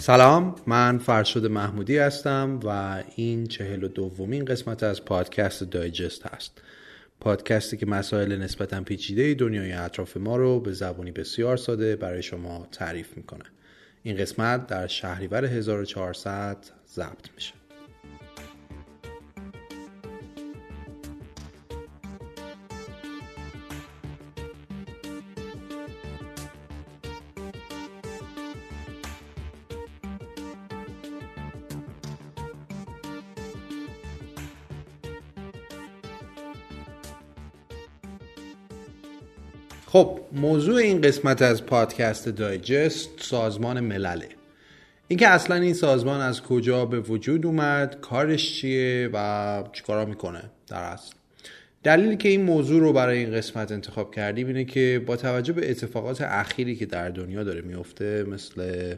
سلام من فرشاد محمودی هستم و این چهل و دومین قسمت از پادکست دایجست هست. پادکستی که مسائل نسبتا پیچیده دنیای اطراف ما رو به زبانی بسیار ساده برای شما تعریف می‌کنه. این قسمت در شهریور 1400 ضبط میشه. موضوع این قسمت از پادکست دایجست سازمان ملله. اینکه اصلا این سازمان از کجا به وجود اومد کارش چیه و چیکارا می‌کنه در اصل. دلیلی که این موضوع رو برای این قسمت انتخاب کردیم اینه که با توجه به اتفاقات اخیری که در دنیا داره میفته مثل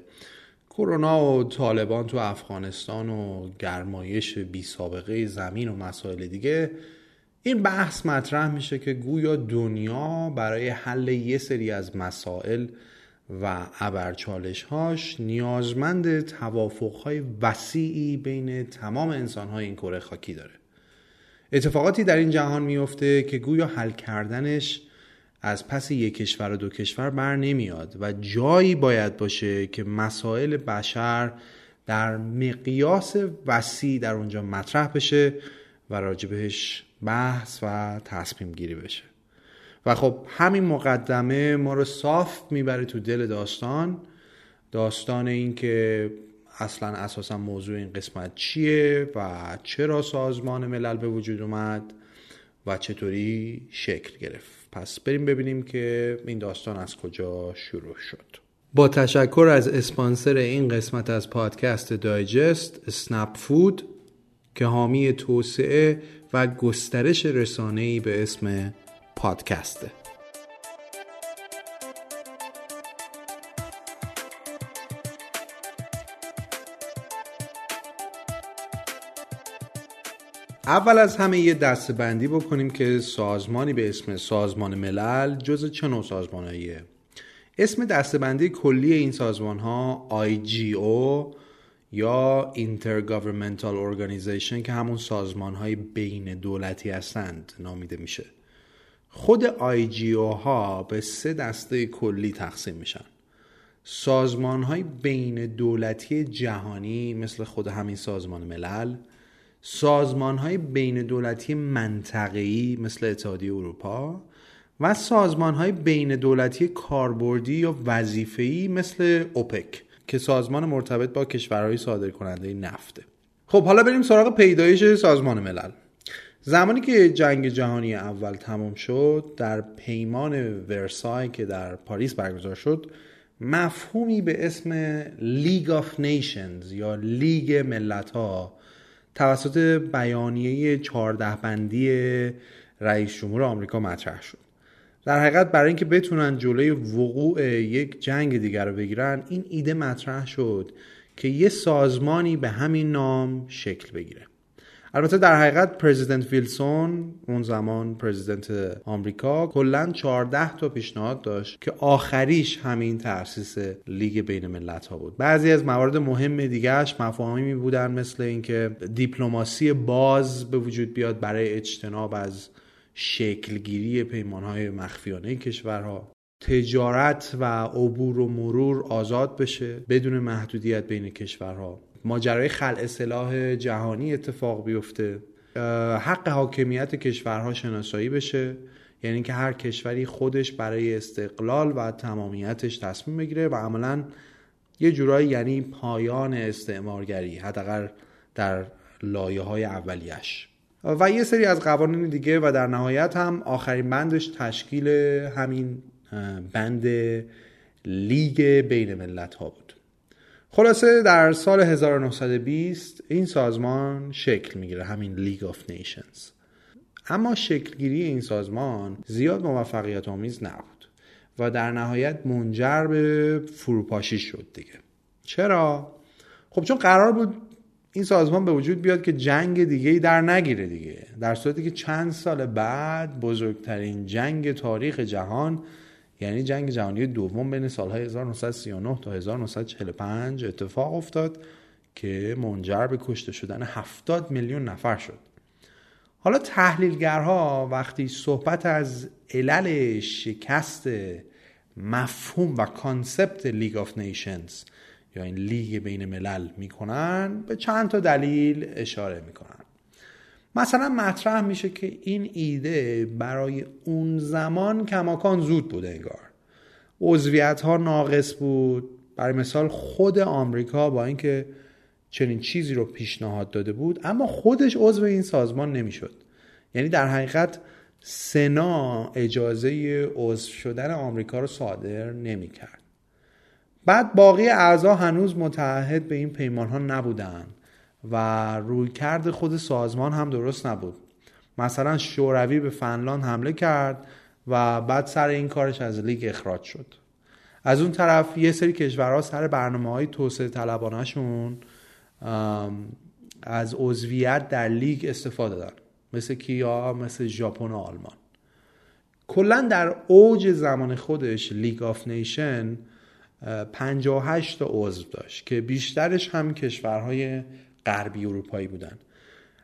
کرونا و طالبان تو افغانستان و گرمایش بی سابقه زمین و مسائل دیگه این بحث مطرح میشه که گویا دنیا برای حل یه سری از مسائل و ابرچالش هاش نیازمند توافق های وسیعی بین تمام انسان های این کره خاکی داره. اتفاقاتی در این جهان میفته که گویا حل کردنش از پس یک کشور و دو کشور بر نمیاد و جایی باید باشه که مسائل بشر در مقیاس وسیع در اونجا مطرح بشه و راجبش بحث و تصمیم گیری بشه. و خب همین مقدمه ما رو صاف می‌بره تو دل داستان. داستان این که اصلا اساسا موضوع این قسمت چیه و چرا سازمان ملل به وجود اومد و چطوری شکل گرفت. پس بریم ببینیم که این داستان از کجا شروع شد. با تشکر از اسپانسر این قسمت از پادکست دایجست اسنپ فود که حامی توسعه و گسترش رسانه‌ای به اسم پادکسته اول از همه یه دسته بندی بکنیم که سازمانی به اسم سازمان ملل جز چه نوع سازمانهاییه؟ اسم دستبندی کلی این سازمان ها IGO یا Intergovernmental Organization که همون سازمان های بین دولتی هستند نامیده میشه. خود IGO ها به سه دسته کلی تقسیم میشن. سازمان های بین دولتی جهانی مثل خود همین سازمان ملل سازمان های بین دولتی منطقه‌ای مثل اتحادیه اروپا و سازمان های بین دولتی کاربردی یا وظیفه‌ای مثل اوپک. که سازمان مرتبط با کشورهای صادر کننده نفته. خب حالا بریم سراغ پیدایش سازمان ملل. زمانی که جنگ جهانی اول تمام شد در پیمان ورسای که در پاریس برگزار شد مفهومی به اسم League of Nations یا لیگ ملت ها توسط بیانیه چهارده بندی رئیس جمهور آمریکا مطرح شد. در حقیقت برای اینکه بتونن جلوی وقوع یک جنگ دیگر رو بگیرن این ایده مطرح شد که یه سازمانی به همین نام شکل بگیره. البته در حقیقت پرزیدنت ویلسون اون زمان پرزیدنت آمریکا کلا 14 تا پیشنهاد داشت که آخریش همین تأسیس لیگ بین ملت ها بود. بعضی از موارد مهم دیگرش مفاهیمی بودن مثل اینکه دیپلماسی باز به وجود بیاد برای اجتناب از شکلگیری پیمانهای مخفیانه کشورها. تجارت و عبور و مرور آزاد بشه بدون محدودیت بین کشورها. ماجرای خلع سلاح جهانی اتفاق بیفته. حق حاکمیت کشورها شناسایی بشه. یعنی که هر کشوری خودش برای استقلال و تمامیتش تصمیم بگیره و عملا یه جورایی یعنی پایان استعمارگری حداقل در لایه های اولیش و یه سری از قوانین دیگه و در نهایت هم آخرین بندش تشکیل همین بند لیگ بین ملت ها بود. خلاصه در سال 1920 این سازمان شکل می‌گیره همین League of Nations اما شکلگیری این سازمان زیاد موفقیت آمیز نبود و در نهایت منجر به فروپاشی شد دیگه. چرا؟ خب چون قرار بود این سازمان به وجود بیاد که جنگ دیگه در نگیره دیگه. در صورتی که چند سال بعد بزرگترین جنگ تاریخ جهان یعنی جنگ جهانی دوم بین سالهای 1939 تا 1945 اتفاق افتاد که منجر به کشته شدن 70 میلیون نفر شد. حالا تحلیلگرها وقتی صحبت از علل شکست مفهوم و concept League of Nations یا این لیگ بین ملل می‌کنن به چند تا دلیل اشاره می‌کنن. مثلا مطرح میشه که این ایده برای اون زمان کماکان زود بود انگار. عضویت ها ناقص بود. برای مثال خود آمریکا با اینکه چنین چیزی رو پیشنهاد داده بود اما خودش عضو این سازمان نمی‌شد. یعنی در حقیقت سنا اجازه عضو شدن آمریکا رو صادر نمی‌کرد. بعد باقی اعضا هنوز متحد به این پیمان ها نبودن و رویکرد خود سازمان هم درست نبود. مثلا شوروی به فنلاند حمله کرد و بعد سر این کارش از لیگ اخراج شد. از اون طرف یه سری کشورها سر برنامه های توسعه طلبانشون از عضویت در لیگ استعفا دادن. مثل کیا؟ مثل ژاپن و آلمان. کلا در اوج زمان خودش League of Nation 58 تا عضو داشت که بیشترش هم کشورهای غربی اروپایی بودن.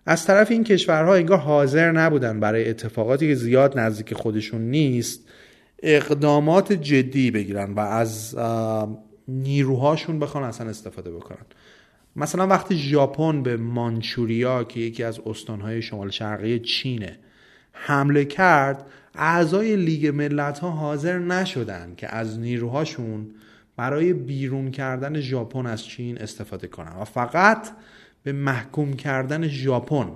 از طرفی این کشورها انگار حاضر نبودن برای اتفاقاتی که زیاد نزدیک خودشون نیست اقدامات جدی بگیرن و از نیروهاشون بخوان اصلا استفاده بکنن. مثلا وقتی ژاپن به مانچوریا که یکی از استانهای شمال شرقی چینه حمله کرد اعضای لیگ ملت ها حاضر نشدن که از نیروهاشون برای بیرون کردن ژاپن از چین استفاده کنن و فقط به محکوم کردن ژاپن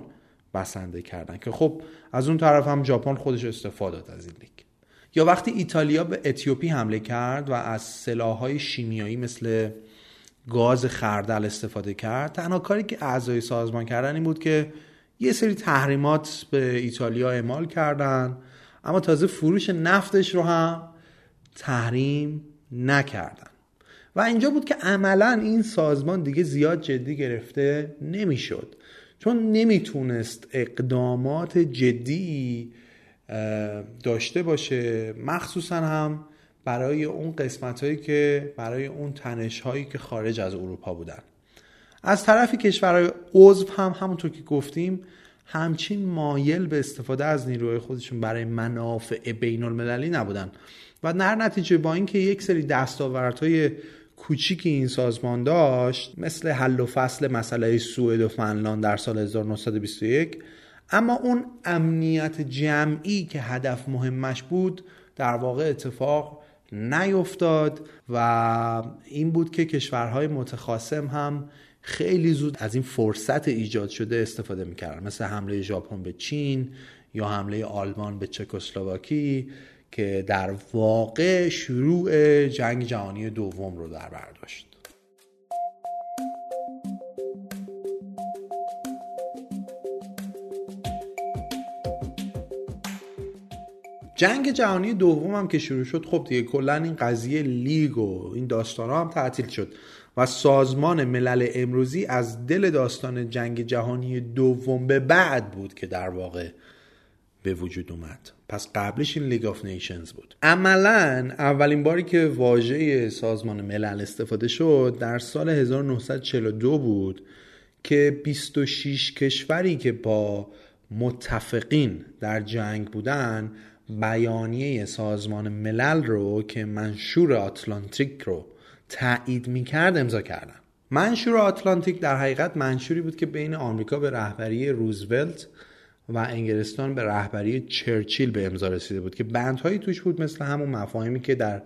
بسنده کردن که خب از اون طرف هم ژاپن خودش استفاده داد از این لیگ. یا وقتی ایتالیا به اتیوپی حمله کرد و از سلاحهای شیمیایی مثل گاز خردل استفاده کرد تنها کاری که اعضای سازمان کردن این بود که یه سری تحریمات به ایتالیا اعمال کردن اما تازه فروش نفتش رو هم تحریم نکردن. و اینجا بود که عملا این سازمان دیگه زیاد جدی گرفته نمی‌شد. چون نمی‌تونست اقدامات جدی داشته باشه مخصوصا هم برای اون قسمت هایی که برای اون تنش هایی که خارج از اروپا بودن. از طرفی کشورهای عضو هم همونطور که گفتیم همچین مایل به استفاده از نیروهای خودشون برای منافع بین المللی نبودن. و در نتیجه با اینکه یک سری دستاوردهای کوچیکی این سازمان داشت مثل حل و فصل مسئله سوئد و فنلاند در سال 1921 اما اون امنیت جمعی که هدف مهمش بود در واقع اتفاق نیفتاد و این بود که کشورهای متخاصم هم خیلی زود از این فرصت ایجاد شده استفاده می‌کردن. مثل حمله ژاپن به چین یا حمله آلمان به چکسلواکی. که در واقع شروع جنگ جهانی دوم رو در بر داشت. جنگ جهانی دوم هم که شروع شد خب دیگه کلا این قضیه لیگ و این داستان ها هم تعطیل شد و سازمان ملل امروزی از دل داستان جنگ جهانی دوم به بعد بود که در واقع به وجود اومد. پس قبلش این League of Nations بود. عملا اولین باری که واژه سازمان ملل استفاده شد در سال 1942 بود که 26 کشوری که با متفقین در جنگ بودن بیانیه سازمان ملل رو که منشور آتلانتیک رو تایید می‌کرد امضا کردن. منشور آتلانتیک در حقیقت منشوری بود که بین آمریکا به رهبری روزولت و انگلستان به رهبری چرچیل به امضا رسیده بود که بندهایی توش بود مثل همون مفاهیمی که در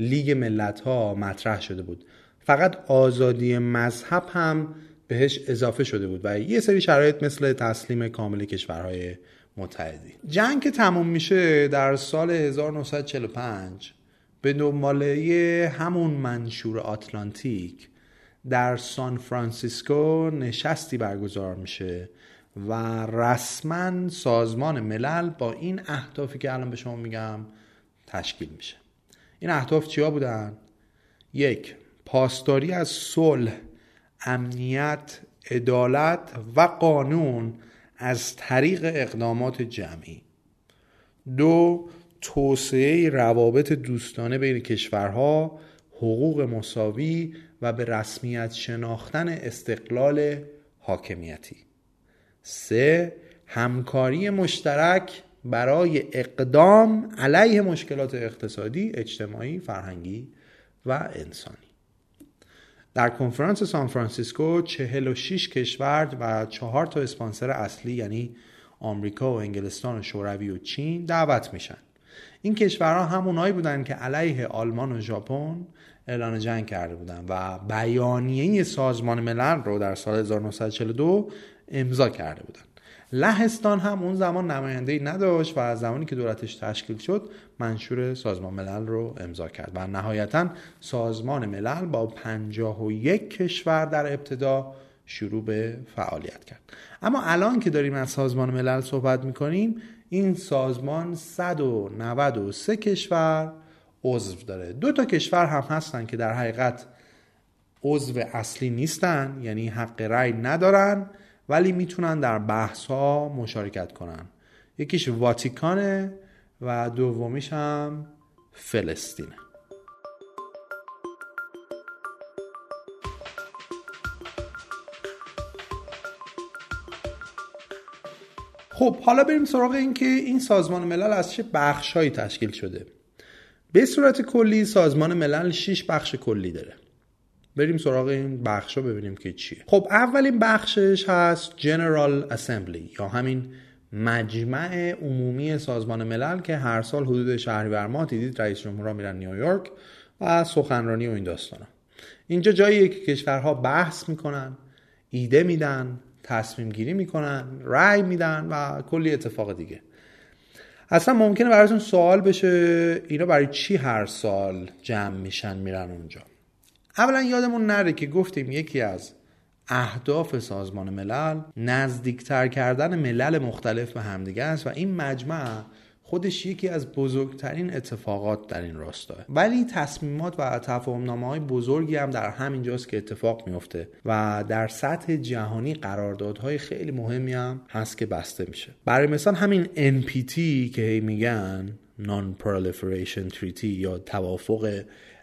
لیگ ملت ها مطرح شده بود. فقط آزادی مذهب هم بهش اضافه شده بود و یه سری شرایط مثل تسلیم کامل کشورهای متحدی. جنگ که تموم میشه در سال 1945 به دنباله همون منشور آتلانتیک در سان فرانسیسکو نشستی برگزار میشه و رسما سازمان ملل با این اهدافی که الان به شما میگم تشکیل میشه. این اهداف چیا بودن؟ یک پاسداری از صلح امنیت عدالت و قانون از طریق اقدامات جمعی. دو توسعه روابط دوستانه بین کشورها حقوق مساوی و به رسمیت شناختن استقلال حاکمیتی. سه همکاری مشترک برای اقدام علیه مشکلات اقتصادی، اجتماعی، فرهنگی و انسانی. در کنفرانس سان فرانسیسکو 46 کشور و چهار تا اسپانسر اصلی یعنی آمریکا و انگلستان و شوروی و چین دعوت میشن. این کشورها همونایی بودن که علیه آلمان و ژاپن اعلان جنگ کرده بودن و بیانیه سازمان ملل رو در سال 1942 امضا کرده بودن. لهستان هم اون زمان نماینده ای نداشت و از زمانی که دولتش تشکیل شد منشور سازمان ملل رو امضا کرد و نهایتا سازمان ملل با 51 کشور در ابتدا شروع به فعالیت کرد. اما الان که داریم از سازمان ملل صحبت می‌کنیم این سازمان 193 کشور عضو داره. دو تا کشور هم هستن که در حقیقت عضو اصلی نیستن یعنی حق رأی ندارن. ولی می‌تونن در بحث ها مشارکت کنن. یکیش واتیکانه و دومیش هم فلسطینه. خب حالا بریم سراغ این که این سازمان ملل از چه بخشهایی تشکیل شده. به صورت کلی سازمان ملل 6 بخش کلی داره. بریم سراغ این بخش ببینیم که چیه. خب اولین بخشش هست General Assembly یا همین مجمع عمومی سازمان ملل که هر سال حدود شهریور ماه دیدید رئیس جمهورها میرن نیویورک و سخنرانی و این داستانا. اینجا جاییه که کشورها بحث می‌کنن ایده میدن تصمیم گیری می‌کنن رأی میدن و کلی اتفاق دیگه. اصلا ممکنه براتون سوال بشه اینا برای چی هر سال جمع میشن میرن اونجا؟ اولا یادمون نره که گفتیم یکی از اهداف سازمان ملل نزدیکتر کردن ملل مختلف به همدیگه است و این مجمع خودش یکی از بزرگترین اتفاقات در این راستا. ولی تصمیمات و تفاهمنامه های بزرگی هم در همین جاست که اتفاق میفته و در سطح جهانی قراردادهای خیلی مهمی هم هست که بسته میشه. برای مثال همین NPT که هی میگن Non-Proliferation Treaty یا توافق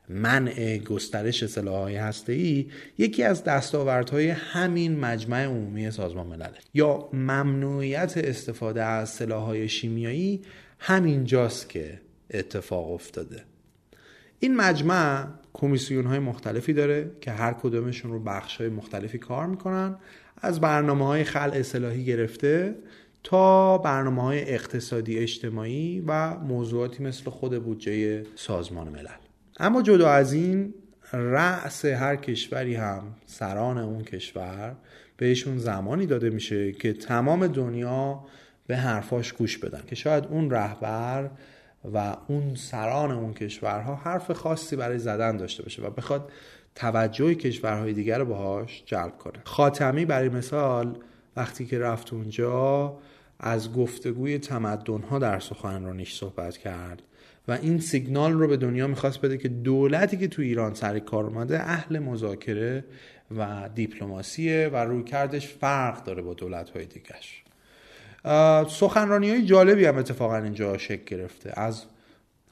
منع گسترش سلاحهای هسته‌ای یکی از دستاوردهای همین مجمع عمومی سازمان ملل یا ممنوعیت استفاده از سلاحهای شیمیایی همین جاست که اتفاق افتاده. این مجمع کمیسیون های مختلفی داره که هر کدومشون رو بخش های مختلفی کار می‌کنن. از برنامه های خلع سلاحی گرفته تا برنامه های اقتصادی اجتماعی و موضوعاتی مثل خود بودجه سازمان ملل. اما جدا از این رأس هر کشوری هم سران اون کشور بهشون زمانی داده میشه که تمام دنیا به حرفاش گوش بدن که شاید اون رهبر و اون سران اون کشورها حرف خاصی برای زدن داشته باشه و بخواد توجه کشورهای دیگر رو باهاش جلب کنه. خاتمی برای مثال وقتی که رفت اونجا از گفتگوی تمدنها در سخنرانیش صحبت کرد. و این سیگنال رو به دنیا می‌خواست بده که دولتی که تو ایران سر کار اومده اهل مذاکره و دیپلماسیه و روی کردش فرق داره با دولت های دیگش سخنرانی های جالبی هم اتفاقا اینجا شکل گرفته. از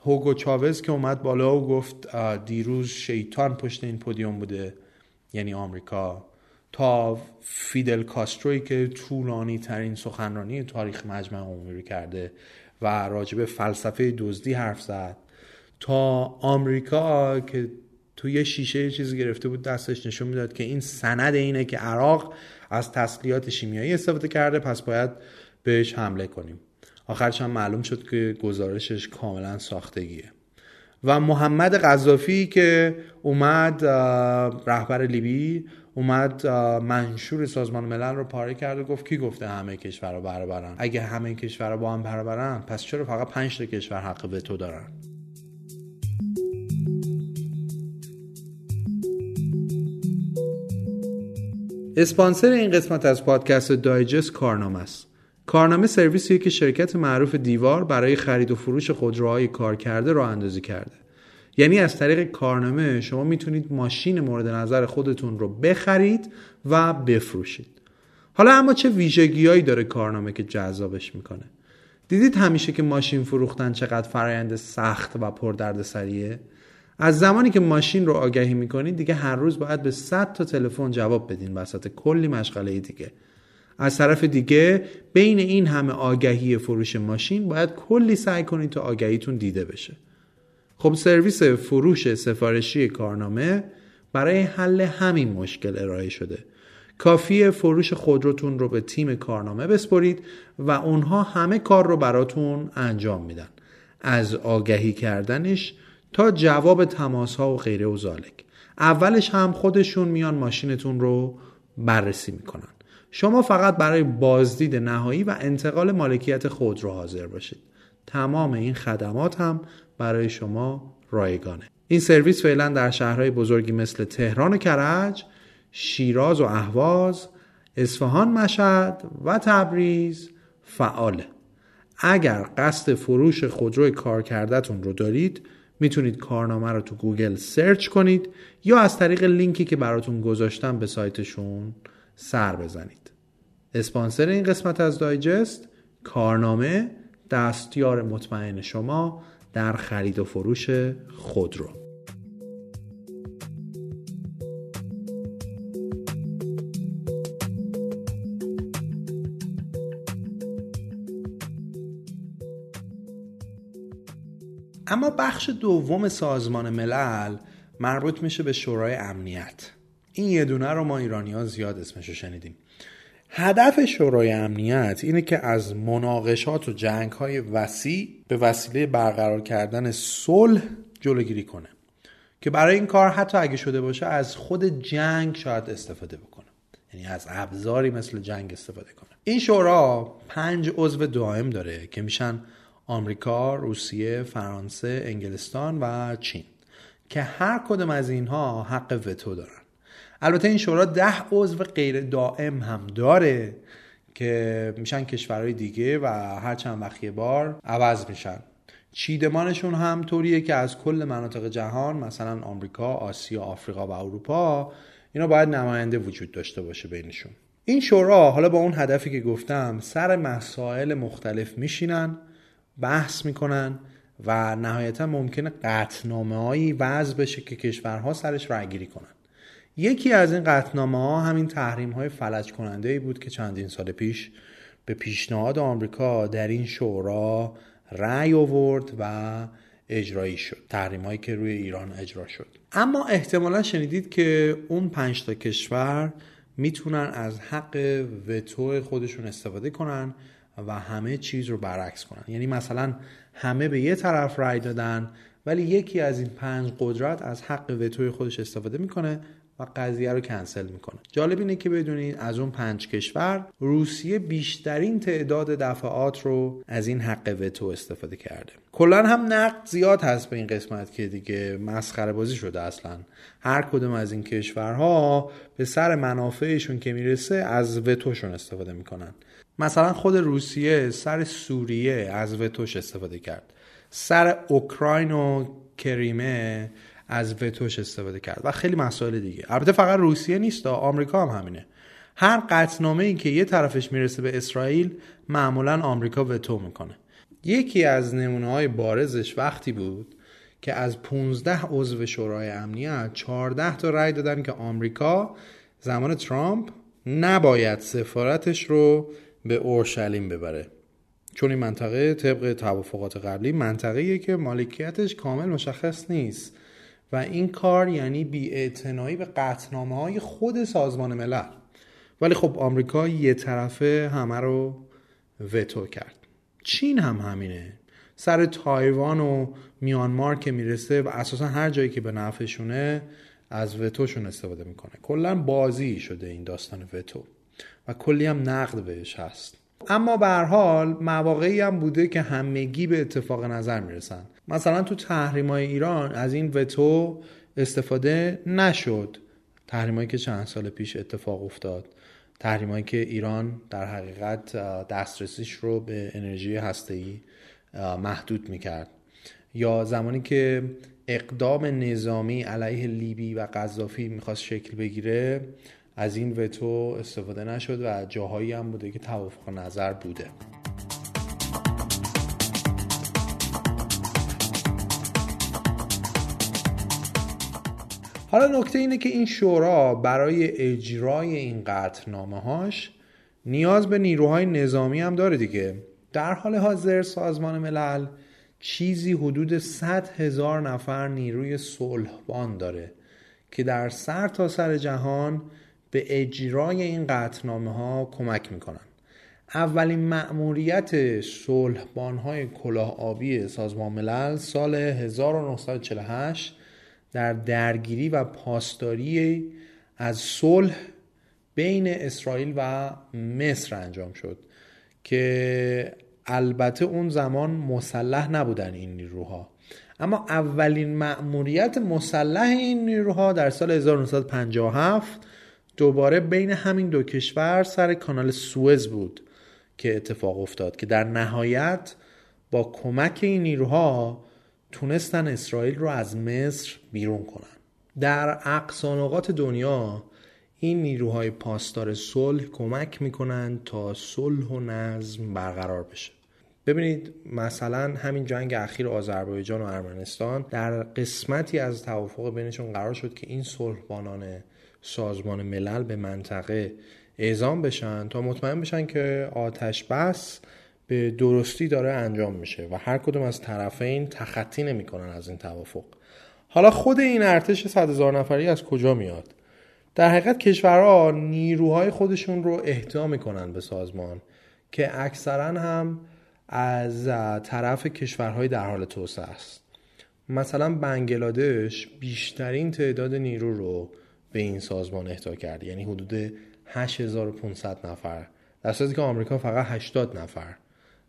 هوگو چاوز که اومد بالا و گفت دیروز شیطان پشت این پودیوم بوده یعنی آمریکا. تا فیدل کاستروی که طولانی ترین سخنرانی تاریخ مجمع عمومی رو کرده و راجب فلسفه دزدی حرف زد. تا آمریکا که تو یه شیشه چیزی گرفته بود دستش نشون می‌داد که این سند اینه که عراق از تسلیحات شیمیایی استفاده کرده پس باید بهش حمله کنیم. آخرش هم معلوم شد که گزارشش کاملا ساختگیه. و محمد قذافی که اومد رهبر لیبی اومد منشور سازمان ملل رو پاره کرد و گفت کی گفته همه کشورها برابرن؟ اگه همه کشورها با هم برابرن پس چرا فقط پنج تا کشور حق تو دارن؟ اسپانسر این قسمت از پادکست دایجست کارنامه است. کارنامه سرویسیه که شرکت معروف دیوار برای خرید و فروش خودروهای کار کرده را اندازی کرده. یعنی از طریق کارنامه شما می‌تونید ماشین مورد نظر خودتون رو بخرید و بفروشید. حالا اما چه ویژگیهایی داره کارنامه که جذابش می‌کنه؟ دیدید همیشه که ماشین فروختن چقدر فرایند سخت و پردردسریه؟ از زمانی که ماشین رو آگهی می‌کنید دیگه هر روز باید به 100 تا تلفن جواب بدین وسط کلی مشغله دیگه. از طرف دیگه بین این همه آگهی فروش ماشین باید کلی سعی کنید تا آگهیتون دیده بشه. خب سرویس فروش سفارشی کارنامه برای حل همین مشکل ارائه شده. کافی فروش خودروتون رو به تیم کارنامه بسپرید و اونها همه کار رو براتون انجام میدن. از آگهی کردنش تا جواب تماس ها و غیره و زالک. اولش هم خودشون میان ماشینتون رو بررسی می‌کنن. شما فقط برای بازدید نهایی و انتقال مالکیت خودرو حاضر باشید. تمام این خدمات هم برای شما رایگانه. این سرویس فعلا در شهرهای بزرگی مثل تهران و کرج شیراز و اهواز اصفهان مشهد و تبریز فعاله. اگر قصد فروش خودروی کارکردتون رو دارید می‌تونید کارنامه رو تو گوگل سرچ کنید یا از طریق لینکی که براتون گذاشتم به سایتشون سر بزنید. اسپانسر این قسمت از دایجست کارنامه دستیار مطمئن شما در خرید و فروش خودرو اما بخش دوم سازمان ملل مربوط میشه به شورای امنیت. این یه دونه رو ما ایرانی ها زیاد اسمشو شنیدیم. هدف شورای امنیت اینه که از مناقشات و جنگ های وسیع به وسیله برقرار کردن صلح جلوگیری کنه. که برای این کار حتی اگه شده باشه از خود جنگ شاید استفاده بکنه. یعنی از ابزاری مثل جنگ استفاده کنه. این شورا پنج عضو دائم داره که میشن آمریکا، روسیه، فرانسه، انگلستان و چین. که هر کدوم از اینها حق وتو دارن. البته این شورا ده عضو غیر دائم هم داره که میشن کشورهای دیگه و هر چند وقت بار عوض میشن. چیدمانشون هم طوریه که از کل مناطق جهان مثلا آمریکا، آسیا، آفریقا و اروپا اینا باید نماینده وجود داشته باشه بینشون. این شورا حالا با اون هدفی که گفتم سر مسائل مختلف میشینن بحث می‌کنن و نهایتا ممکنه قطنامه هایی وضع بشه که کشورها سرش رأیگیری کنن. یکی از این قطنامه ها همین تحریم های فلج کننده ای بود که چندین سال پیش به پیشنهاد آمریکا در این شورا رأی آورد و اجرایی شد. تحریم هایی که روی ایران اجرا شد. اما احتمالا شنیدید که اون پنج تا کشور می‌تونن از حق وتو خودشون استفاده کنن و همه چیز رو برعکس کنن. یعنی مثلا همه به یه طرف رأی دادن ولی یکی از این پنج قدرت از حق وتوی خودش استفاده می‌کنه قضیه رو کنسل می‌کنه. جالب اینه که بدونید از اون پنج کشور روسیه بیشترین تعداد دفعات رو از این حق وتو استفاده کرده. کلا هم نقد زیاد هست به این قسمت که دیگه مسخره بازی شده اصلا. هر کدوم از این کشورها به سر منافعشون که می‌رسه از وتوشون استفاده می‌کنن. مثلا خود روسیه سر سوریه از وتوش استفاده کرد. سر اوکراین و کریمه از وتوش استفاده کرد. و خیلی مسائل دیگه. البته فقط روسیه نیست آمریکا هم همینه. هر قطنامه ای که یه طرفش می‌رسه به اسرائیل معمولا آمریکا وتو می‌کنه. یکی از نمونه های بارزش وقتی بود که از 15 عضو شورای امنیت 14 تا رأی دادن که آمریکا زمان ترامپ نباید سفارتش رو به اورشلیم ببره. چون این منطقه طبق توافقات قبلی منطقه‌ایه که مالکیتش کامل مشخص نیست. و این کار یعنی بیاعتنایی به قطنامه های خود سازمان ملل. ولی خب آمریکا یه طرفه همه رو وتو کرد. چین هم همینه. سر تایوان و میانمار که می‌رسه و اساسا هر جایی که به نفعشونه از وتوشون استفاده می‌کنه. کلا بازی شده این داستان وتو. و کلی هم نقد بهش هست. اما به حال مواقعی هم بوده که همگی به اتفاق نظر می‌رسن. مثلا تو تحریم های ایران از این وتو استفاده نشد. تحریمایی که چند سال پیش اتفاق افتاد. تحریمایی که ایران در حقیقت دسترسیش رو به انرژی هسته‌ای محدود می‌کرد. یا زمانی که اقدام نظامی علیه لیبی و قذافی می‌خواست شکل بگیره از این وتو استفاده نشد و جاهایی هم بوده که توافق نظر بوده. حالا نکته اینه که این شورا برای اجرای این قطعنامه هاش نیاز به نیروهای نظامی هم داره دیگه. در حال حاضر سازمان ملل چیزی حدود 100 هزار نفر نیروی صلحبان داره که در سر تا سر جهان به اجرای این قطعنامه ها کمک می‌کنن. اولین مأموریت صلحبان های کلاه آبی سازمان ملل سال 1948 در درگیری و پاسداری از صلح بین اسرائیل و مصر انجام شد که البته اون زمان مسلح نبودن این نیروها. اما اولین مأموریت مسلح این نیروها در سال 1957 دوباره بین همین دو کشور سر کانال سوئز بود که اتفاق افتاد که در نهایت با کمک این نیروها تونستن اسرائیل رو از مصر بیرون کنن. در اقصانقات دنیا این نیروهای پاسدار صلح کمک می‌کنن تا صلح و نظم برقرار بشه. ببینید مثلا همین جنگ اخیر آذربایجان و ارمنستان در قسمتی از توافق بینشون قرار شد که این صلحبانان سازمان ملل به منطقه اعزام بشن تا مطمئن بشن که آتش بس به درستی داره انجام میشه و هر کدوم از طرفین تخطی نمی‌کنن از این توافق. حالا خود این ارتش صد هزار نفری از کجا میاد؟ در حقیقت کشورها نیروهای خودشون رو اهدا می‌کنن به سازمان که اکثرا هم از طرف کشورهای در حال توسعه است. مثلا بنگلادش بیشترین تعداد نیرو رو به این سازمان اهدا کرده یعنی حدود 8500 نفر. در صورتی که آمریکا فقط 80 نفر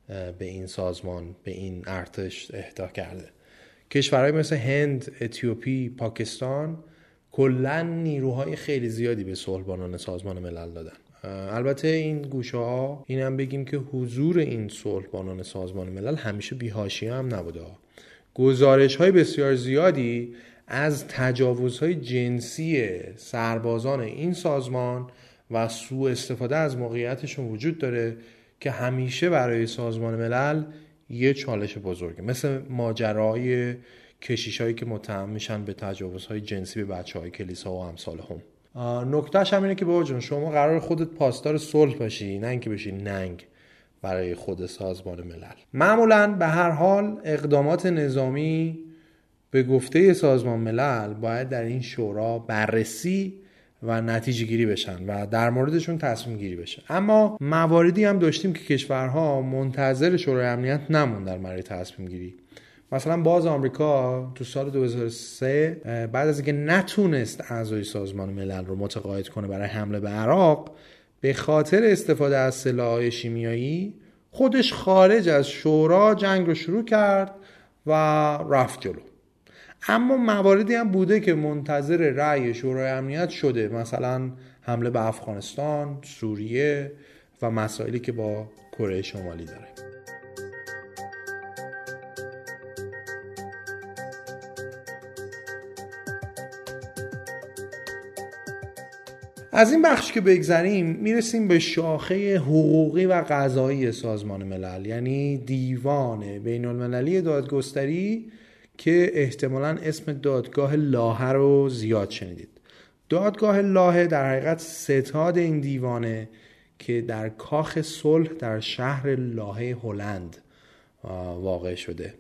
به این سازمان به این ارتش اهدا کرده. کشورهای مثل هند، اتیوپی، پاکستان کلا نیروهای خیلی زیادی به صلحبانان سازمان ملل دادن. البته این گوشه ها این هم بگیم که حضور این صلحبانان سازمان ملل همیشه بیهاشی هم نبوده گزارش های بسیار زیادی از تجاوزهای جنسی سربازان این سازمان و سوء استفاده از موقعیتشون وجود داره که همیشه برای سازمان ملل یه چالش بزرگه. مثل ماجرای کشیش هایی که متهم میشن به تجاوزهای جنسی به بچه های کلیسا و امثال هم. نکتهش هم اینه که بابا جون شما قرار خودت پاسدار صلح باشی نه اینکه بشی ننگ برای خود سازمان ملل. معمولا به هر حال اقدامات نظامی به گفته سازمان ملل باید در این شورا بررسی و نتیجه گیری بشن و در موردشون تصمیم گیری بشه. اما مواردی هم داشتیم که کشورها منتظر شورای امنیت نموندن برای تصمیم گیری مثلا باز آمریکا تو سال 2003 بعد از اینکه نتونست اعضای سازمان ملل رو متقاعد کنه برای حمله به عراق به خاطر استفاده از سلاحهای شیمیایی خودش خارج از شورا جنگ رو شروع کرد و رفت جلو. اما مواردی هم بوده که منتظر رأی شورای امنیت شده. مثلا حمله به افغانستان، سوریه و مسائلی که با کره شمالی داره. از این بخش که بگذریم می‌رسیم به شاخه حقوقی و قضایی سازمان ملل یعنی دیوان بین المللی دادگستری که احتمالا اسم دادگاه لاهه رو زیاد شنیدید. دادگاه لاهه در حقیقت ستاد این دیوانه که در کاخ صلح در شهر لاهه هلند واقع شده.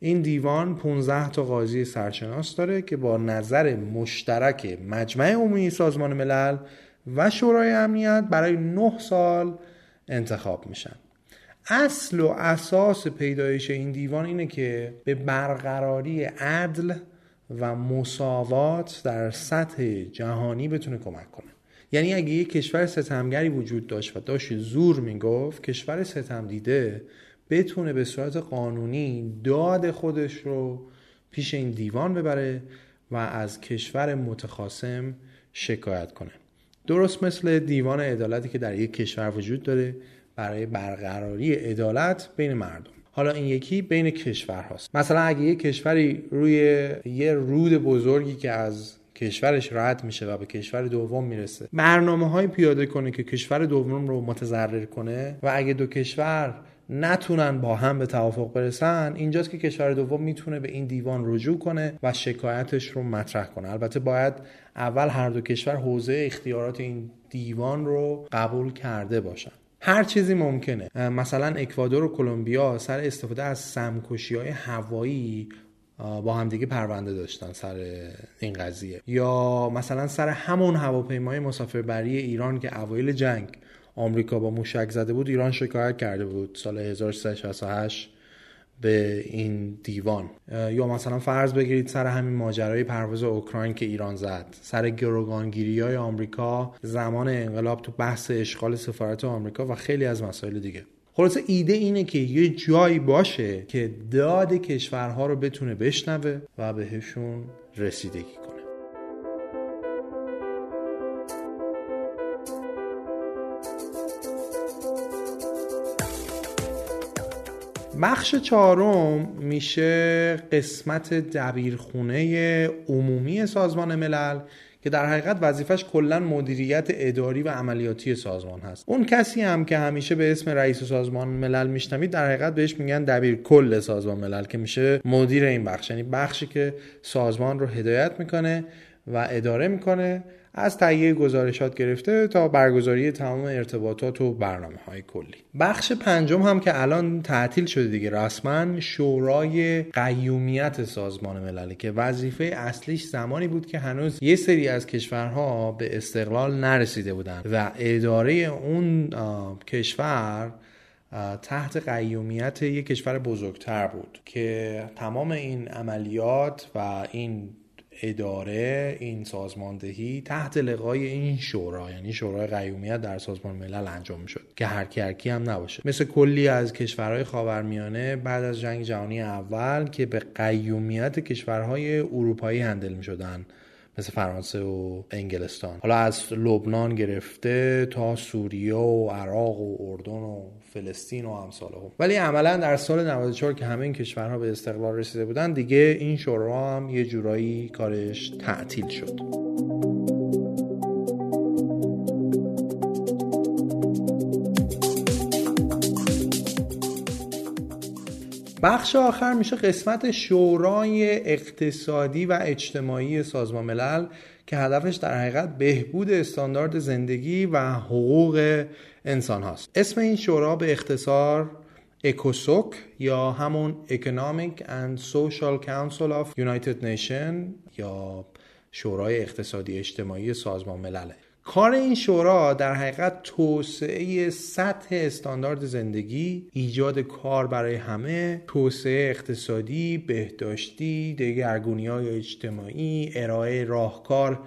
این دیوان 15 تا قاضی سرشناس داره که با نظر مشترک مجمع عمومی سازمان ملل و شورای امنیت برای 9 سال انتخاب میشن. اصل و اساس پیدایش این دیوان اینه که به برقراری عدل و مساوات در سطح جهانی بتونه کمک کنه. یعنی اگه یک کشور ستمگری وجود داشت و داشت زور می‌گفت کشور ستم دیده بتونه به صورت قانونی داد خودش رو پیش این دیوان ببره و از کشور متخاصم شکایت کنه. درست مثل دیوان عدالتی که در یک کشور وجود داره برای برقراری عدالت بین مردم. حالا این یکی بین کشور هاست مثلا اگه یک کشوری روی یه رود بزرگی که از کشورش رد میشه و به کشور دوم می‌رسه برنامه های پیاده کنه که کشور دوم رو متضرر کنه و اگه دو کشور نتونن با هم به توافق برسن اینجاست که کشور دوم می‌تونه به این دیوان رجوع کنه و شکایتش رو مطرح کنه. البته باید اول هر دو کشور حوزه اختیارات این دیوان رو قبول کرده باشن. هر چیزی ممکنه. مثلا اکوادور و کلمبیا سر استفاده از سمکشی های هوایی با همدیگه پرونده داشتن سر این قضیه. یا مثلا سر همون هواپیمای مسافربری ایران که اوایل جنگ آمریکا با موشک زده بود ایران شکایت کرده بود. سال 1368 به این دیوان. یا مثلا فرض بگیرید سر همین ماجرای پرواز اوکراین که ایران زد. سر گروگانگیری های آمریکا زمان انقلاب تو بحث اشغال سفارت آمریکا و خیلی از مسائل دیگه. خلاصه ایده اینه که یه جایی باشه که داد کشورها رو بتونه بشنوه و بهشون رسیدگی کنه. بخش چهارم میشه قسمت دبیرخونه عمومی سازمان ملل که در حقیقت وظیفش کلا مدیریت اداری و عملیاتی سازمان هست. اون کسی هم که همیشه به اسم رئیس سازمان ملل میشنوید در حقیقت بهش میگن دبیر کل سازمان ملل که میشه مدیر این بخش. یعنی بخشی که سازمان رو هدایت می‌کنه و اداره می‌کنه از تهیه گزارشات گرفته تا برگزاری تمام ارتباطات و برنامه های کلی. بخش پنجم هم که الان تعطیل شده دیگه رسما شورای قیومیت سازمان ملل که وظیفه اصلیش زمانی بود که هنوز یه سری از کشورها به استقلال نرسیده بودن و اداره اون کشور تحت قیومیت یک کشور بزرگتر بود که تمام این عملیات و این اداره این سازماندهی تحت لقای این شورا یعنی شورای قیومیت در سازمان ملل انجام می‌شد که هر کی هم نباشه. مثل کلی از کشورهای خاورمیانه بعد از جنگ جهانی اول که به قیومیت کشورهای اروپایی هندل می‌شدن. مثل فرانسه و انگلستان. حالا از لبنان گرفته تا سوریه و عراق و اردن و فلسطین و امثال هم ولی عملا در سال 94 که همه این کشورها به استقلال رسیده بودن دیگه این شورا هم یه جورایی کارش تعطیل شد. بخش آخر میشه قسمت شورای اقتصادی و اجتماعی سازمان ملل که هدفش در حقیقت بهبود استاندارد زندگی و حقوق انسان هاست. اسم این شورا به اختصار اکوسوک یا همون Economic and Social Council of United Nations یا شورای اقتصادی اجتماعی سازمان ملله کار این شورا در حقیقت توسعه سطح استاندارد زندگی ایجاد کار برای همه توسعه اقتصادی بهداشتی دگرگونی های اجتماعی ارائه راهکار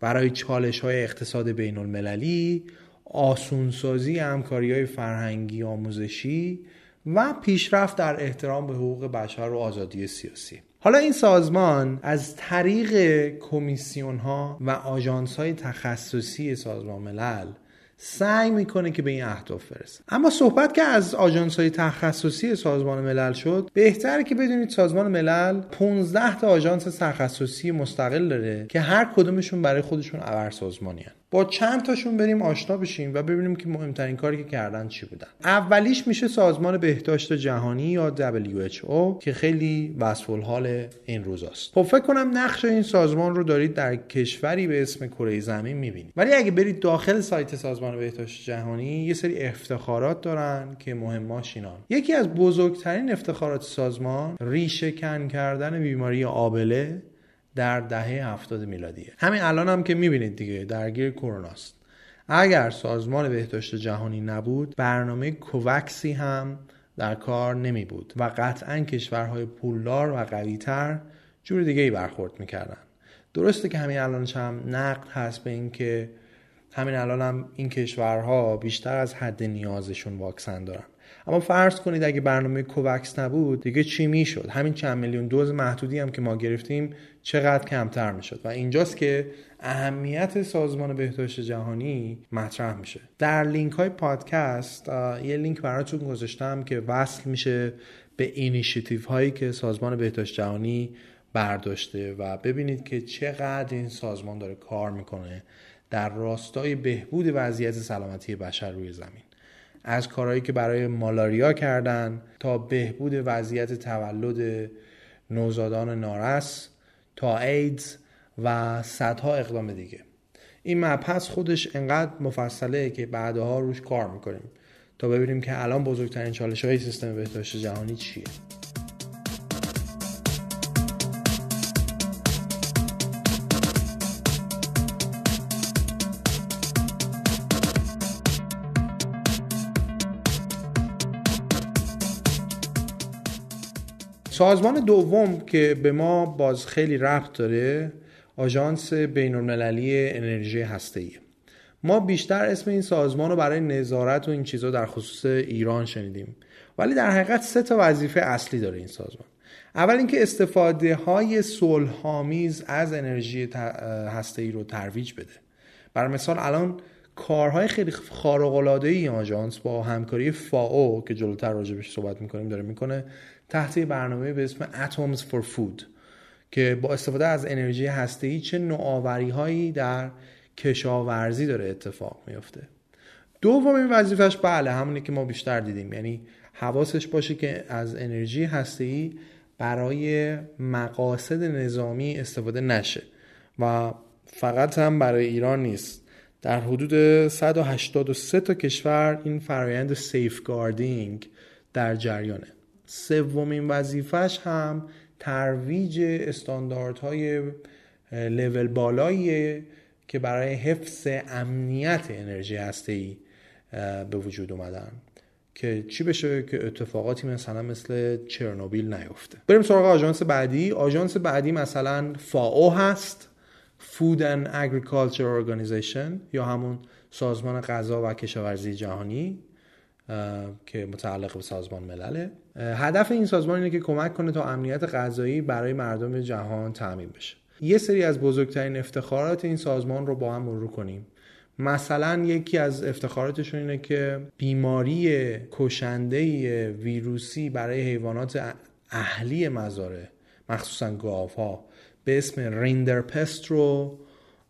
برای چالش های اقتصاد بین المللی آسونسازی همکاری های فرهنگی آموزشی و پیشرفت در احترام به حقوق بشر و آزادی سیاسی. حالا این سازمان از طریق کمیسیون ها و آژانس های تخصصی سازمان ملل سعی می‌کنه که به این اهداف برسه اما صحبت که از آژانس های تخصصی سازمان ملل شد بهتره که بدونید سازمان ملل 15 تا آژانس تخصصی مستقل داره که هر کدومشون برای خودشون ابر سازمانی هن. با چند تاشون بریم آشنا بشیم و ببینیم که مهمترین کاری که کردن چی بودن. اولیش میشه سازمان بهداشت جهانی یا WHO که خیلی وصف حال این روزاست. خب فکر کنم نقش این سازمان رو دارید در کشوری به اسم کره زمین می‌بینید. ولی اگه برید داخل سایت سازمان بهداشت جهانی یه سری افتخارات دارن که مهماش اینان یکی از بزرگترین افتخارات سازمان ریشه کن کردن بیماری آبله. در دهه 70 میلادیه. همین الان هم که می‌بینید دیگه درگیر کرونا است. اگر سازمان بهداشت جهانی نبود برنامه کووکسی هم در کار نمی بود و قطعا کشورهای پولدار و قویتر جور دیگه ای برخورد می‌کردن. درسته که همین الانش هم نقد هست به اینکه همین الان هم این کشورها بیشتر از حد نیازشون واکسن دارن. اما فرض کنید اگه برنامه کووکس نبود دیگه چی می‌شد؟ همین چند میلیون دوز محدودی هم که ما گرفتیم چقدر کمتر می‌شد؟ و اینجاست که اهمیت سازمان بهداشت جهانی مطرح میشه. در لینک های پادکست یه لینک براتون گذاشتم که وصل میشه به اینیشیتیو هایی که سازمان بهداشت جهانی برداشته و ببینید که چقدر این سازمان داره کار می‌کنه در راستای بهبود وضعیت سلامتی بشر روی زمین. از کارهایی که برای مالاریا کردن تا بهبود وضعیت تولد نوزادان نارس تا ایدز و صدها اقدام دیگه. این مبحث خودش انقدر مفصله که بعدها روش کار می‌کنیم تا ببینیم که الان بزرگترین چالش های سیستم بهداشت جهانی چیه. سازمان دوم که به ما باز خیلی ربط داره آژانس بین المللی انرژی هسته ما بیشتر اسم این سازمان رو برای نظارت و این چیزا در خصوص ایران شنیدیم. ولی در حقیقت سه تا وظیفه اصلی داره این سازمان. اول اینکه استفاده های صلحآمیز از انرژی هسته ای رو ترویج بده. برای مثال الان کارهای خیلی خارق العاده آژانس با همکاری فاو که جلوتر راجبش صحبت می‌کنیم داره می‌کنه تحت برنامه به اسم Atoms for Food که با استفاده از انرژی هسته‌ای چه نوآوری هایی در کشاورزی داره اتفاق میفته دومین وظیفش بله همونی که ما بیشتر دیدیم. یعنی حواسش باشه که از انرژی هسته‌ای برای مقاصد نظامی استفاده نشه و فقط هم برای ایران نیست. در حدود 183 تا کشور این فرایند سیفگاردینگ در جریانه. سومین وظیفش هم ترویج استانداردهای لول بالایی که برای حفظ امنیت انرژی هسته به وجود اومدن. که چی بشه که اتفاقاتی مثلا مثل چرنوبیل نیفته. بریم سراغ آژانس بعدی. آژانس بعدی مثلا فاو هست. Food and Agriculture Organization یا همون سازمان غذا و کشاورزی جهانی که متعلق به سازمان ملله. هدف این سازمان اینه که کمک کنه تا امنیت غذایی برای مردم جهان تأمین بشه. یه سری از بزرگترین افتخارات این سازمان رو با هم مرور کنیم. مثلا یکی از افتخاراتشون اینه که بیماری کشنده ویروسی برای حیوانات اهلی مزاره مخصوصا گاوها به اسم ریندرپست رو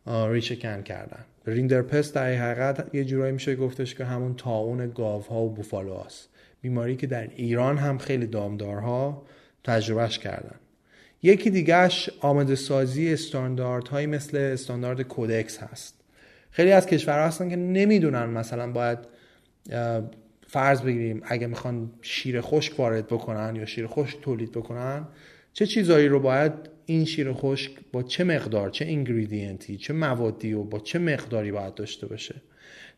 ریشکن کردن. ریندرپست در حقیقت یه جورایی میشه گفتش که همون تاون گاوها و بوفالوهاست. بیماری که در ایران هم خیلی دامدارها تجربهش کردن. یکی دیگهش آمده سازی استانداردهایی مثل استاندارد کودکس هست. خیلی از کشورها هستن که نمی‌دونن مثلا باید فرض بگیریم اگه می‌خوان شیر خشک وارد بکنن یا شیر خشک تولید بکنن چه چیزایی رو باید این شیر خشک با چه مقدار چه اینگریدینتی چه موادی و با چه مقداری باید داشته باشه؟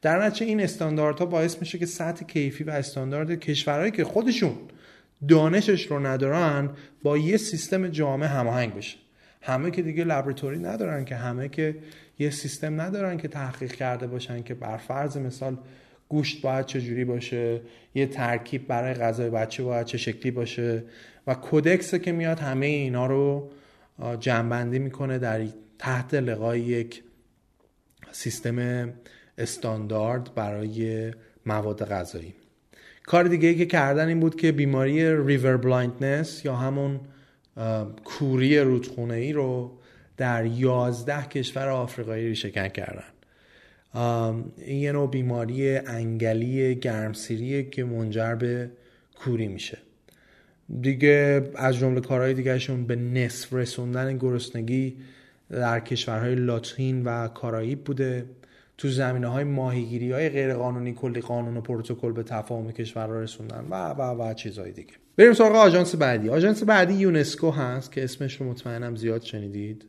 در نتیجه این استانداردها باعث میشه که سطح کیفی و استاندارد کشورهایی که خودشون دانشش رو ندارن با یه سیستم جامع هماهنگ بشه. همه که دیگه لابراتوری ندارن که همه که یه سیستم ندارن که تحقیق کرده باشن که بر فرض مثال گوشت باید چجوری باشه یه ترکیب برای غذای بچه باید چه شکلی باشه و کودکس که میاد همه اینا رو جمع‌بندی می‌کنه در تحت لوای یک سیستم استاندارد برای مواد غذایی. کار دیگه ای که کردن این بود که بیماری river blindness یا همون کوری رودخونه ای رو در یازده کشور آفریقایی ریشه‌کن کردن. این یه نوع بیماری انگلی گرمسیریه که منجر به کوری میشه. دیگه از جمله کارهای دیگهشون به نصف رسوندن گرسنگی در کشورهای لاتین و کارائیب بوده. تو زمینه های ماهیگیری های غیر قانونی کلی قانون و پروتکل به تفاهم کشورها رسوندن و و و چیزهای دیگه. بریم سراغ آژانس بعدی. آژانس بعدی یونسکو هست که اسمش رو مطمئنم زیاد شنیدید.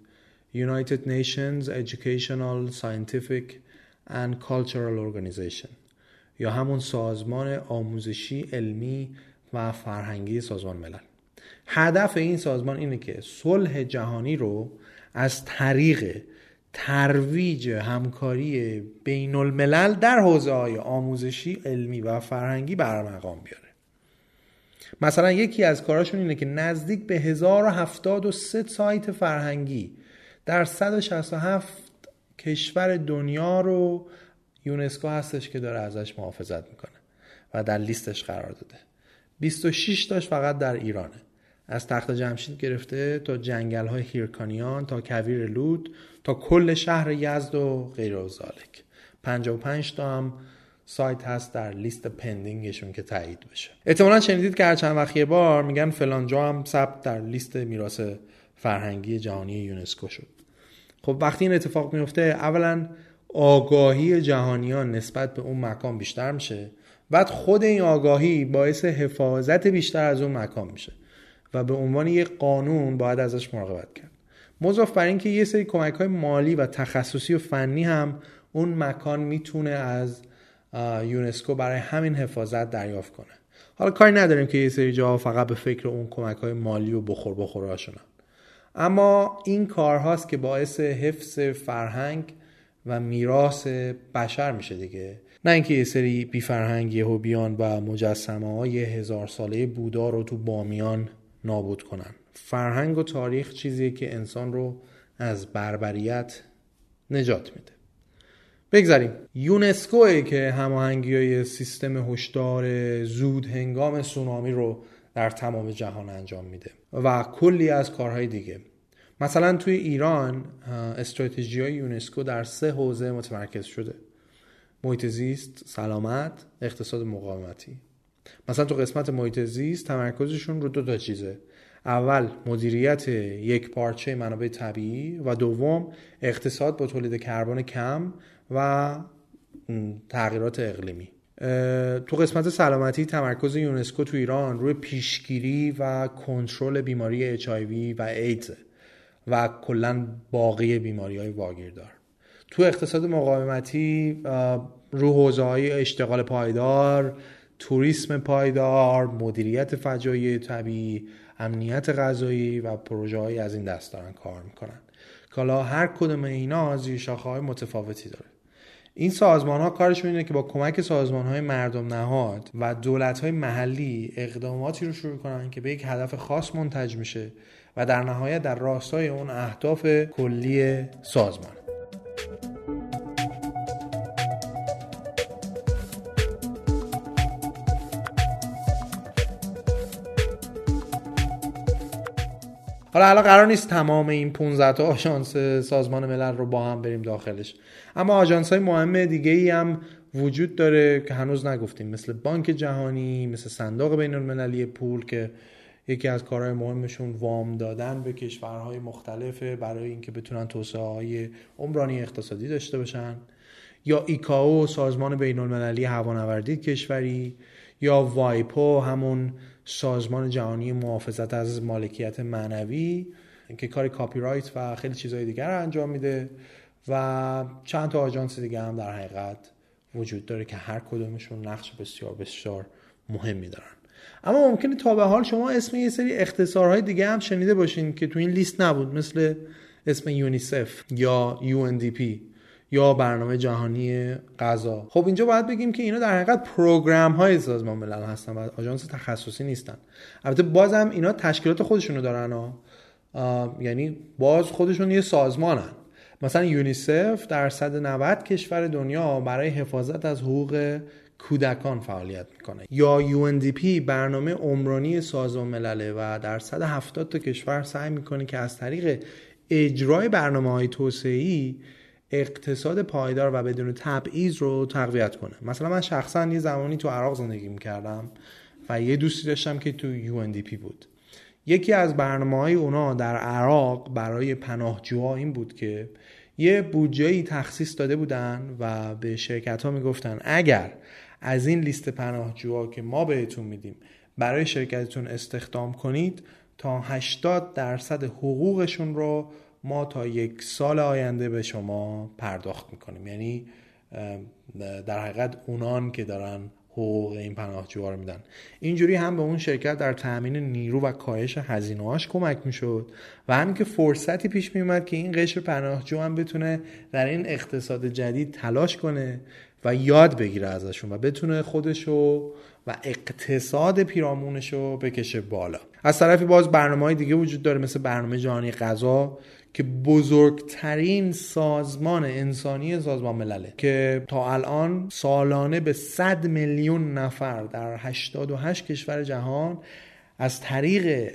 United Nations Educational Scientific and Cultural Organization یا همون سازمان آموزشی علمی و فرهنگی سازمان ملل. هدف این سازمان اینه که صلح جهانی رو از طریق ترویج همکاری بین الملل در حوزه های آموزشی علمی و فرهنگی برمقام بیاره. مثلا یکی از کاراشون اینه که نزدیک به 1073 سایت فرهنگی در 167 کشور دنیا رو یونسکو هستش که داره ازش محافظت می‌کنه و در لیستش قرار داده. 26 تاش فقط در ایرانه. از تخت جمشید گرفته تا جنگل های هیرکانیان تا کویر لود کل شهر یزد و غیر و زالک 55 تا هم سایت هست در لیست پندینگشون که تایید بشه. احتمالا شنیدید که هر چند وقت یه بار میگن فلان جا هم ثبت در لیست میراث فرهنگی جهانی یونسکو شد. خب وقتی این اتفاق میفته اولا آگاهی جهانیان نسبت به اون مکان بیشتر میشه. بعد خود این آگاهی باعث حفاظت بیشتر از اون مکان میشه و به عنوان یک قانون باید ازش مراقبت کرد. مضاف بر اینکه یه سری کمک های مالی و تخصصی و فنی هم اون مکان می‌تونه از یونسکو برای همین حفاظت دریافت کنه. حالا کاری نداریم که یه سری جاها فقط به فکر اون کمک های مالی و بخور بخور هاشونن. اما این کارهاست که باعث حفظ فرهنگ و میراث بشر میشه دیگه. نه اینکه یه سری بی فرهنگ یهوبیان و مجسمه های هزار ساله بودا رو تو بامیان نابود کنن. فرهنگ و تاریخ چیزیه که انسان رو از بربریت نجات میده. بگذاریم. یونسکو که هماهنگی های سیستم هشدار زود هنگام سونامی رو در تمام جهان انجام میده و کلی از کارهای دیگه. مثلا توی ایران استراتژی های یونسکو در سه حوزه متمرکز شده. محیط زیست، سلامت، اقتصاد مقاومتی. مثلا تو قسمت محیط زیست تمرکزشون رو دو تا چیزه. اول مدیریت یک پارچه منابع طبیعی و دوم اقتصاد با تولید کربن کم و تغییرات اقلیمی. تو قسمت سلامتی تمرکز یونسکو تو ایران روی پیشگیری و کنترل بیماری اچ و ایدز و کلا باقی بیماری های واگیردار. تو اقتصاد مقاومتی رو حوزه های اشتغال پایدار توریسم پایدار مدیریت فجایع طبیعی امنیت غذایی و پروژه از این دست دارن کار می‌کنن. کالا هر کدوم اینا زیر شاخه های متفاوتی داره. این سازمان ها کارشون اینه که با کمک سازمان های مردم نهاد و دولت های محلی اقداماتی رو شروع کنن که به یک هدف خاص منتج میشه و در نهایت در راستای اون اهداف کلی سازمان. حالا الان قرار نیست تمام این 15 تا آژانس سازمان ملل رو با هم بریم داخلش. اما آژانس های مهم دیگه ای هم وجود داره که هنوز نگفتیم. مثل بانک جهانی مثل صندوق بین المللی پول که یکی از کارهای مهمشون وام دادن به کشورهای مختلفه برای اینکه بتونن توسعه های عمرانی اقتصادی داشته باشن. یا ایکاو سازمان بین المللی هوانوردی کشوری. یا وایپو همون سازمان جهانی محافظت از مالکیت معنوی که کار کاپی رایت و خیلی چیزهای دیگر رو انجام میده و چند تا آژانس دیگه هم در حقیقت وجود داره که هر کدومشون نقش بسیار بسیار مهمی دارن. اما ممکنه تا به حال شما اسم یه سری اختصارهای دیگه هم شنیده باشین که تو این لیست نبود مثل اسم یونیسف یا UNDP یا برنامه جهانی غذا. خب اینجا باید بگیم که اینا در حقیقت program های سازمان ملل هستن و آژانس تخصصی نیستن. البته بازم اینا تشکیلات خودشونو دارن ها یعنی باز خودشون یه سازمانن. مثلا یونیسف در 190 کشور دنیا برای حفاظت از حقوق کودکان فعالیت می‌کنه. یا UNDP برنامه عمرانی سازمان ملله و در 170 تا کشور سعی می‌کنه که از طریق اجرای برنامه های توسعی اقتصاد پایدار و بدون تبعیض رو تقویت کنه. مثلا من شخصا یه زمانی تو عراق زندگی می‌کردم و یه دوستی داشتم که تو UNDP بود. یکی از برنامه های اونا در عراق برای پناهجوها این بود که یه بودجه تخصیص داده بودن و به شرکت ها می‌گفتن اگر از این لیست پناهجوها که ما بهتون میدیم برای شرکتتون استخدام کنید تا 80 درصد حقوقشون رو ما تا یک سال آینده به شما پرداخت می‌کنیم. یعنی در حقیقت اونان که دارن حقوق این پناهجوها رو میدن. اینجوری هم به اون شرکت در تامین نیرو و کاهش هزینه‌هاش کمک می‌شد و همین که فرصتی پیش میومد که این قشر پناهجو هم بتونه در این اقتصاد جدید تلاش کنه و یاد بگیره ازشون و بتونه خودشو و اقتصاد پیرامونش رو بکشه بالا. از طرفی باز برنامه های دیگه وجود داره مثل برنامه جهانی غذا. که بزرگترین سازمان انسانی سازمان ملله که تا الان سالانه به 100 میلیون نفر در 88 کشور جهان از طریق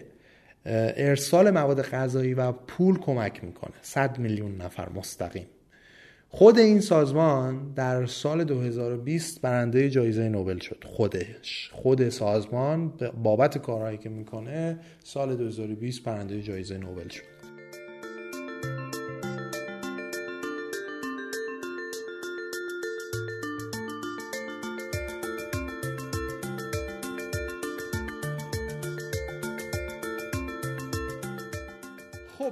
ارسال مواد غذایی و پول کمک می‌کنه. 100 میلیون نفر مستقیم. خود این سازمان در سال 2020 برنده جایزه نوبل شد. خودش. خود سازمان بابت کارهایی که می‌کنه سال 2020 برنده جایزه نوبل شد.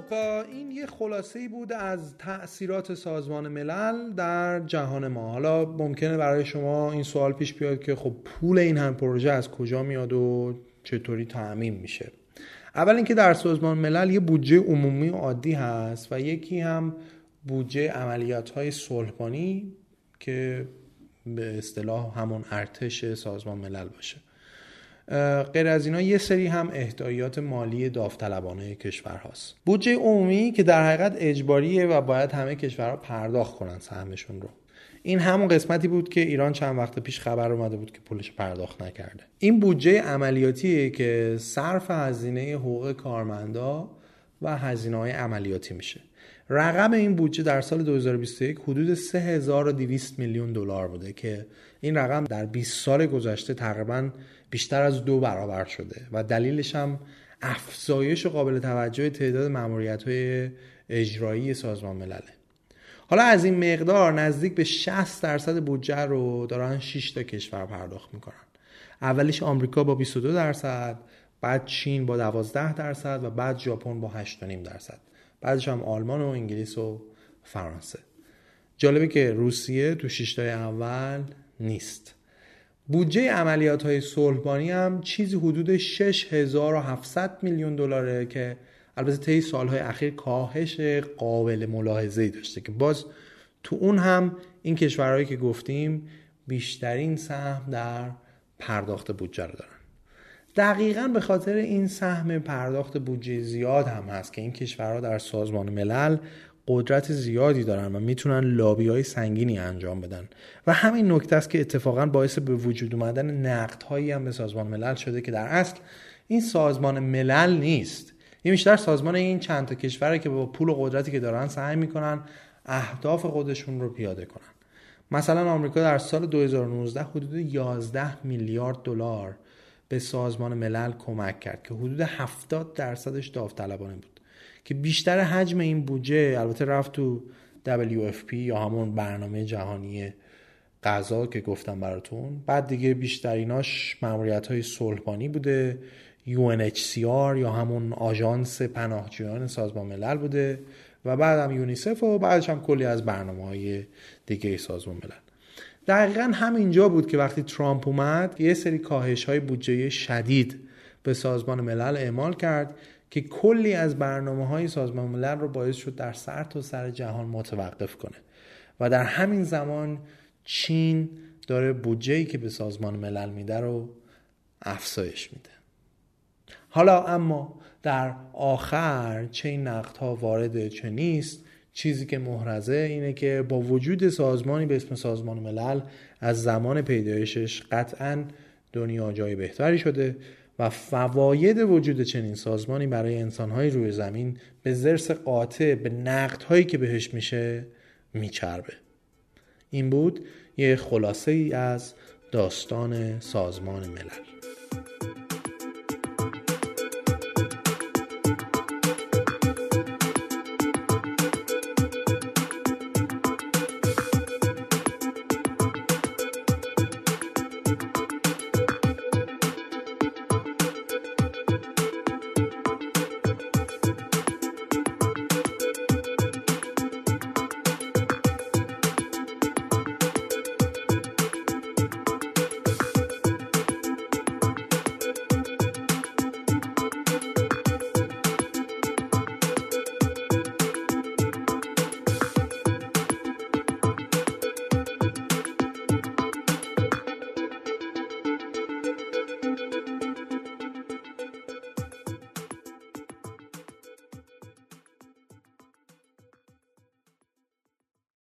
خب این یه خلاصه ای بود از تاثیرات سازمان ملل در جهان ما. حالا ممکنه برای شما این سوال پیش بیاد که خب پول این هم پروژه از کجا میاد و چطوری تعمین میشه. اول اینکه در سازمان ملل یه بودجه عمومی عادی هست و یکی هم بودجه عملیات های صلحبانی که به اصطلاح همون ارتش سازمان ملل باشه. غیر از اینا یه سری هم اهدایات مالی داوطلبانه کشور هاست. بودجه عمومی که در حقیقت اجباریه و باید همه کشورها پرداخت کنن سهمشون رو. این همون قسمتی بود که ایران چند وقت پیش خبر اومده بود که پولش پرداخت نکرده. این بودجه عملیاتیه که صرف هزینه حقوق کارمندا و هزینه های عملیاتی میشه. رقم این بودجه در سال 2021 حدود 3200 میلیون دلار بوده که این رقم در 20 سال گذشته تقریبا بیشتر از دو برابر شده و دلیلش هم افزایش قابل توجه تعداد مأموریت های اجرایی سازمان ملله. حالا از این مقدار نزدیک به 60 درصد بودجه رو دارن 6 تا کشور پرداخت می‌کنن. اولیش آمریکا با 22 درصد بعد چین با 12 درصد و بعد ژاپن با 8.5 درصد. بعدش هم آلمان و انگلیس و فرانسه. جالبه که روسیه تو 6 اول نیست. بودجه عملیات های صلحبانی هم چیزی حدود 6700 میلیون دلاره که البته طی سالهای اخیر کاهش قابل ملاحظه‌ای داشته که باز تو اون هم این کشورهایی که گفتیم بیشترین سهم در پرداخت بودجه رو دارن. دقیقا به خاطر این سهم پرداخت بودجه زیاد هم هست که این کشورها در سازمان ملل قدرت زیادی دارن و می‌تونن لابی های سنگینی انجام بدن. و همین نکته است که اتفاقا باعث به وجود اومدن نقد هایی هم به سازمان ملل شده که در اصل این سازمان ملل نیست. این بیشتر سازمان این چند تا کشوره که با پول و قدرتی که دارن سعی می‌کنن اهداف خودشون رو پیاده کنن. مثلا آمریکا در سال 2019 حدود 11 میلیارد دلار به سازمان ملل کمک کرد که حدود 70 درصدش داوطلبانه بود. که بیشتر حجم این بودجه البته رفت تو WFP یا همون برنامه جهانی غذا که گفتم براتون. بعد دیگه بیشتریناش معمولیت های صلحبانی بوده UNHCR یا همون آژانس پناهجویان سازمان ملل بوده و بعد هم یونیسف و بعدش هم کلی از برنامه های دیگه سازمان ملل دقیقا همینجا بود که وقتی ترامپ اومد یه سری کاهش های بودجه شدید به سازمان ملل اعمال کرد. که کلی از برنامه های سازمان ملل رو باعث شد در سر تا سر جهان متوقف کنه. و در همین زمان چین داره بودجه که به سازمان ملل میده رو افزایش میده. حالا اما در آخر چه این ها وارد چه نیست چیزی که محرزه اینه که با وجود سازمانی به اسم سازمان ملل از زمان پیدایشش قطعا دنیا جای بهتری شده. و فواید وجود چنین سازمانی برای انسانهای روی زمین به زرس قاطع به نقدهایی که بهش میشه میچربه. این بود یه خلاصه ای از داستان سازمان ملل.